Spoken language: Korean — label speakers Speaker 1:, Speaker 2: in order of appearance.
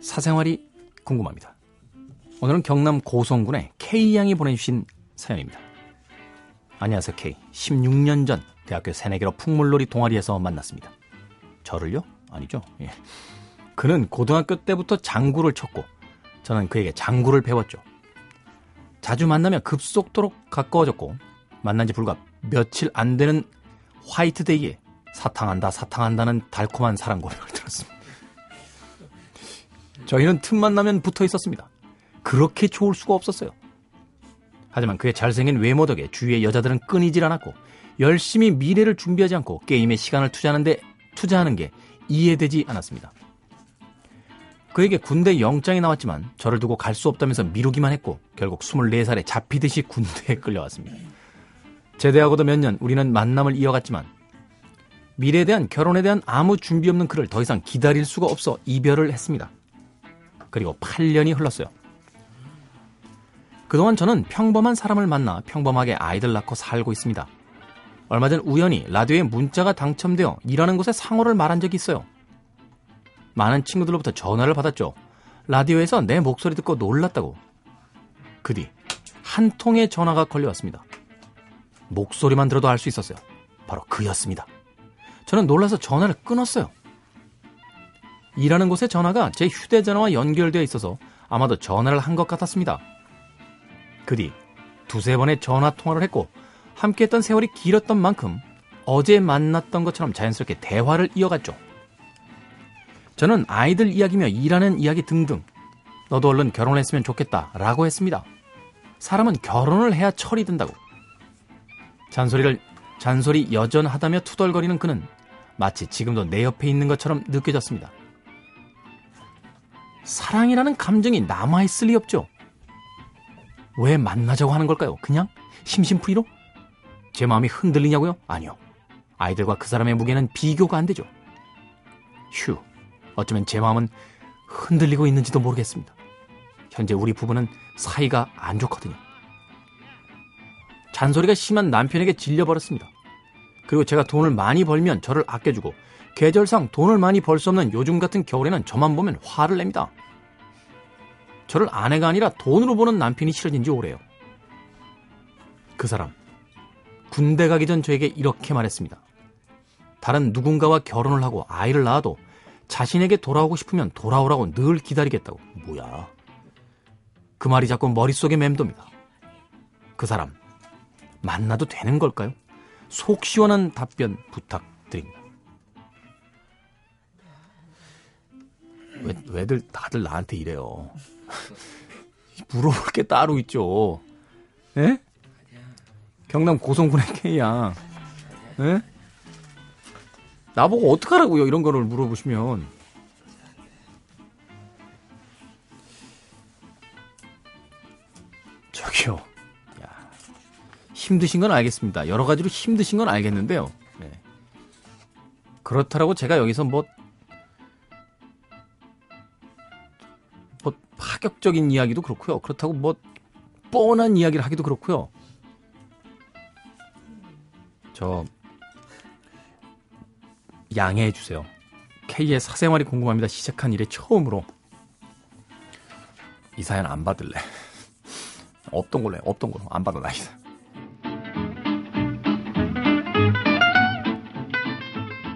Speaker 1: 사생활이 궁금합니다. 오늘은 경남 고성군의 K양이 보내주신 사연입니다. 안녕하세요, K. 16년 전 대학교 새내기로 풍물놀이 동아리에서 만났습니다. 저를요? 아니죠. 예. 그는 고등학교 때부터 장구를 쳤고 저는 그에게 장구를 배웠죠. 자주 만나며 급속도로 가까워졌고 만난 지 불과 며칠 안 되는 화이트데이에 사탕한다 사탕한다는 달콤한 사랑 고백을 들었습니다. 저희는 틈만 나면 붙어 있었습니다. 그렇게 좋을 수가 없었어요. 하지만 그의 잘생긴 외모 덕에 주위의 여자들은 끊이질 않았고 열심히 미래를 준비하지 않고 게임에 시간을 투자하는데 투자하는 게 이해되지 않았습니다. 그에게 군대 영장이 나왔지만 저를 두고 갈 수 없다면서 미루기만 했고 결국 24살에 잡히듯이 군대에 끌려왔습니다. 제대하고도 몇 년 우리는 만남을 이어갔지만 미래에 대한 결혼에 대한 아무 준비 없는 그를 더 이상 기다릴 수가 없어 이별을 했습니다. 그리고 8년이 흘렀어요. 그동안 저는 평범한 사람을 만나 평범하게 아이들 낳고 살고 있습니다. 얼마 전 우연히 라디오에 문자가 당첨되어 일하는 곳에 상호를 말한 적이 있어요. 많은 친구들로부터 전화를 받았죠. 라디오에서 내 목소리 듣고 놀랐다고. 그 뒤 한 통의 전화가 걸려왔습니다. 목소리만 들어도 알 수 있었어요. 바로 그였습니다. 저는 놀라서 전화를 끊었어요. 일하는 곳에 전화가 제 휴대전화와 연결되어 있어서 아마도 전화를 한 것 같았습니다. 그 뒤 두세 번의 전화 통화를 했고 함께했던 세월이 길었던 만큼 어제 만났던 것처럼 자연스럽게 대화를 이어갔죠. 저는 아이들 이야기며 일하는 이야기 등등 너도 얼른 결혼했으면 좋겠다 라고 했습니다. 사람은 결혼을 해야 철이 든다고. 잔소리를 잔소리 여전하다며 투덜거리는 그는 마치 지금도 내 옆에 있는 것처럼 느껴졌습니다. 사랑이라는 감정이 남아있을 리 없죠. 왜 만나자고 하는 걸까요? 그냥? 심심풀이로? 제 마음이 흔들리냐고요? 아니요. 아이들과 그 사람의 무게는 비교가 안 되죠. 휴, 어쩌면 제 마음은 흔들리고 있는지도 모르겠습니다. 현재 우리 부부는 사이가 안 좋거든요. 잔소리가 심한 남편에게 질려버렸습니다. 그리고 제가 돈을 많이 벌면 저를 아껴주고 계절상 돈을 많이 벌 수 없는 요즘 같은 겨울에는 저만 보면 화를 냅니다. 저를 아내가 아니라 돈으로 보는 남편이 싫어진 지 오래요. 그 사람, 군대 가기 전 저에게 이렇게 말했습니다. 다른 누군가와 결혼을 하고 아이를 낳아도 자신에게 돌아오고 싶으면 돌아오라고 늘 기다리겠다고. 뭐야. 그 말이 자꾸 머릿속에 맴돕니다. 그 사람, 만나도 되는 걸까요? 속 시원한 답변 부탁드립니다. 왜, 왜들 다들 나한테 이래요? 물어볼 게 따로 있죠. 예? 경남 고성군의 K양. 예? 나보고 어떡하라고요? 이런 거를 물어보시면. 저기요. 야, 힘드신 건 알겠습니다. 여러 가지로 힘드신 건 알겠는데요. 네. 그렇다라고 제가 여기서 뭐, 파격적인 이야기도 그렇고요. 그렇다고 뭐, 뻔한 이야기를 하기도 그렇고요. 저, 양해해 주세요. K의 사생활이 궁금합니다. 시작한 일에 처음으로 이 사연 안 받을래. 없던 걸로 해. 없던 걸로 안 받아 나이다.